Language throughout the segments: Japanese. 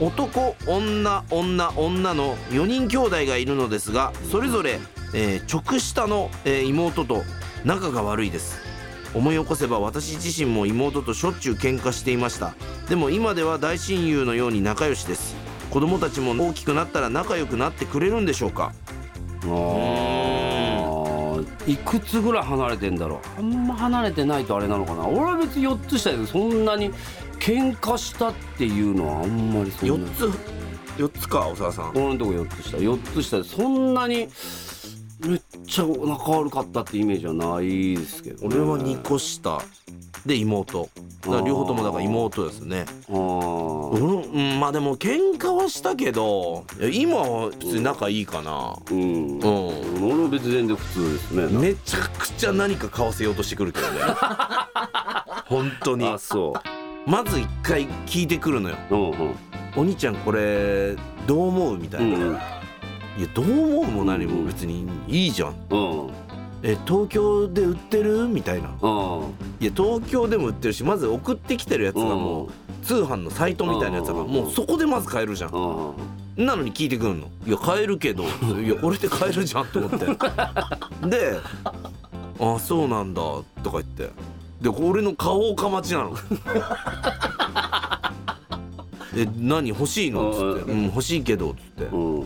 男女女女の4人兄弟がいるのですがそれぞれ、えー直下の、えー妹と仲が悪いです。思い起こせば私自身も妹としょっちゅう喧嘩していました。でも今では大親友のように仲良しです。子供たちも大きくなったら仲良くなってくれるんでしょうか？いくつぐらい離れてんだろう。あんま離れてないとあれなのかな。俺は別に4つ下でそんなに喧嘩したっていうのはあんまりそんな。4つ？4つか長田さん。俺のとこ4つ下4つ下でそんなにめっちゃ仲悪かったってイメージはないですけど、ね、俺は2個下。で妹。だから両方ともだから妹ですね。あー。うんうんまあでも喧嘩はしたけど今は普通に仲いいかな。うん。うん。俺は別に全然普通ですね。めちゃくちゃ何か買わせようとしてくるけどね。本当に。あそまず一回聞いてくるのよ。ううんうん「お兄ちゃんこれどう思う?」みたいな「うんいやどう思うも何も別にいいじゃん。うん。え東京で売ってる?」みたいな。うん。いや東京でも売ってるしまず送ってきてるやつがもう通販のサイトみたいなやつだからうんもうそこでまず買えるじゃん。うんなのに聞いてくんの「いや買えるけど。いやこれで買えるじゃん」と思って。で「あそうなんだ」とか言ってで俺の顔をか待ちなの。え何？欲しいの?」っつって「うん欲しいけど」っつって。うん。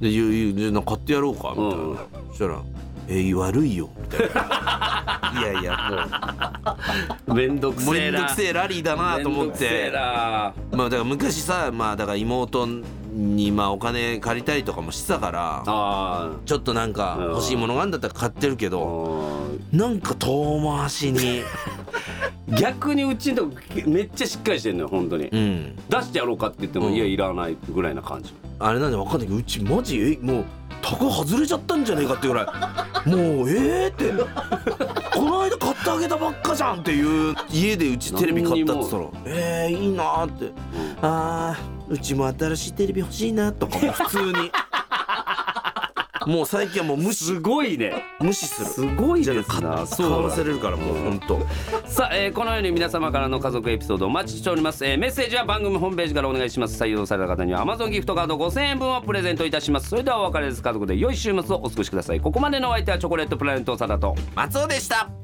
で「ゆゆじゃあな買ってやろうか」みたいな、うん。そしたら「え悪いよ」みたいな。いやいやめんどくもうせえな。めんどくせえラリーだなと思って。な。まあだから昔さまあだから妹にまあお金借りたりとかもしてたからあちょっとなんかうん。欲しいものがあるんだったら買ってるけあどなんか遠回しに。逆にうちのとこめっちゃしっかりしてんのよ本当に。うん。出してやろうかって言っても、うん。いやいらないぐらいな感じ。あれなんでわかんないけどうちマジえもうタコ外れちゃったんじゃねえかってぐらい。もうええってこの間買ってあげたばっかじゃんっていう家でうちテレビ買ったって言ったらえー、いいなーって。あーうちも新しいテレビ欲しいなとかも普通にもう最近はもう無視。すごいね。無視する。すごいじゃなあ買そうわせれるからもうほんと。さあ、えーこのように皆様からの家族エピソードお待ちしております、えーメッセージは番組ホームページからお願いします。採用された方には Amazon ギフトカード5000円分をプレゼントいたします。それではお別れです。家族で良い週末をお過ごしください。ここまでのお相手はチョコレートプラネット長田と。松尾でした